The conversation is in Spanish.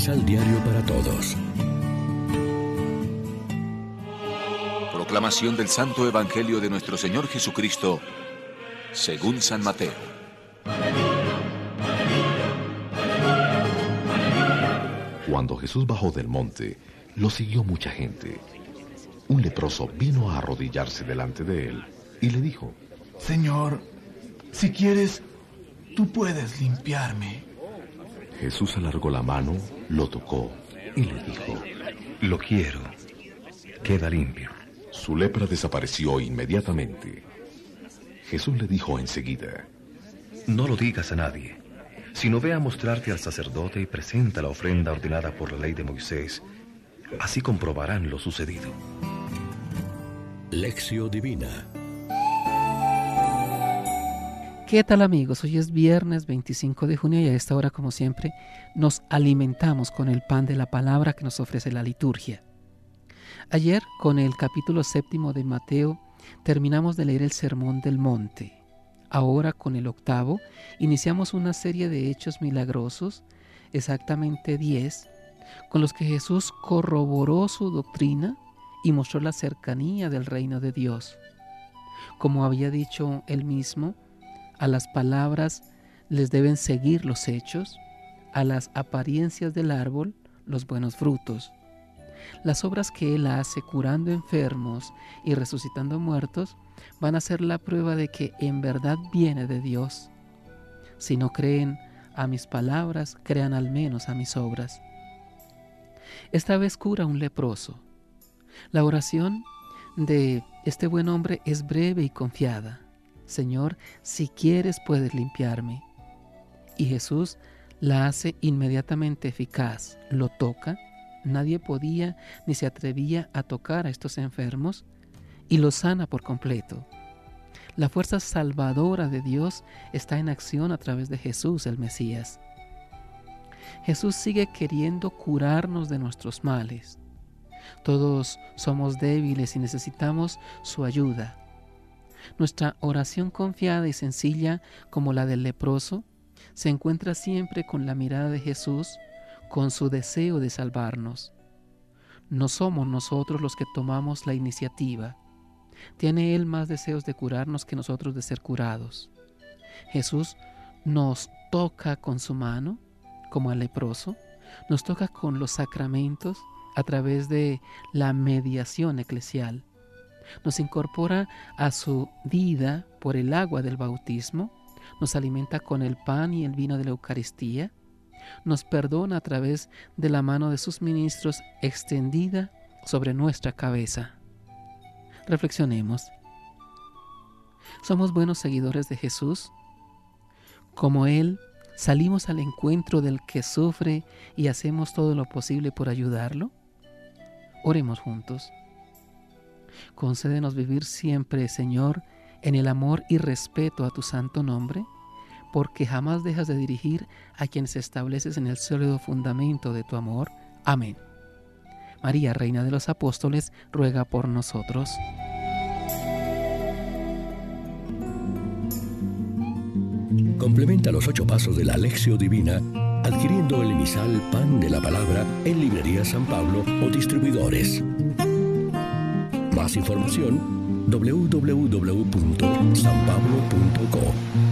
Misal Diario para Todos. Proclamación del Santo Evangelio de nuestro Señor Jesucristo, según San Mateo. Cuando Jesús bajó del monte, lo siguió mucha gente. Un leproso vino a arrodillarse delante de él y le dijo, Señor, si quieres, tú puedes limpiarme. Jesús alargó la mano, lo tocó y le dijo, Lo quiero, queda limpio. Su lepra desapareció inmediatamente. Jesús le dijo enseguida, No lo digas a nadie, sino ve a mostrarte al sacerdote y presenta la ofrenda ordenada por la ley de Moisés. Así comprobarán lo sucedido. Lección Divina ¿Qué tal amigos? Hoy es viernes 25 de junio y a esta hora, como siempre, nos alimentamos con el pan de la palabra que nos ofrece la liturgia. Ayer, con el capítulo séptimo de Mateo, terminamos de leer el Sermón del Monte. Ahora, con el octavo, iniciamos una serie de hechos milagrosos, exactamente 10, con los que Jesús corroboró su doctrina y mostró la cercanía del reino de Dios. Como había dicho él mismo, a las palabras les deben seguir los hechos, a las apariencias del árbol los buenos frutos. Las obras que Él hace curando enfermos y resucitando muertos van a ser la prueba de que en verdad viene de Dios. Si no creen a mis palabras, crean al menos a mis obras. Esta vez cura un leproso. La oración de este buen hombre es breve y confiada. Señor, si quieres puedes limpiarme. Y Jesús la hace inmediatamente eficaz, lo toca, nadie podía ni se atrevía a tocar a estos enfermos y lo sana por completo. La fuerza salvadora de Dios está en acción a través de Jesús el Mesías. Jesús sigue queriendo curarnos de nuestros males. Todos somos débiles y necesitamos su ayuda. Nuestra oración confiada y sencilla como la del leproso se encuentra siempre con la mirada de Jesús, con su deseo de salvarnos. No somos nosotros los que tomamos la iniciativa. Tiene Él más deseos de curarnos que nosotros de ser curados. Jesús nos toca con su mano, como al leproso, nos toca con los sacramentos a través de la mediación eclesial nos incorpora a su vida por el agua del bautismo, nos alimenta con el pan y el vino de la Eucaristía, nos perdona a través de la mano de sus ministros extendida sobre nuestra cabeza. Reflexionemos. ¿Somos buenos seguidores de Jesús? Como Él, salimos al encuentro del que sufre y hacemos todo lo posible por ayudarlo? Oremos juntos. Concédenos vivir siempre, Señor, en el amor y respeto a tu santo nombre, porque jamás dejas de dirigir a quienes estableces en el sólido fundamento de tu amor. Amén. María, Reina de los Apóstoles, ruega por nosotros. Complementa los ocho pasos de la Alexio Divina adquiriendo el emisal Pan de la Palabra en Librería San Pablo o distribuidores. Más información www.sanpablo.co.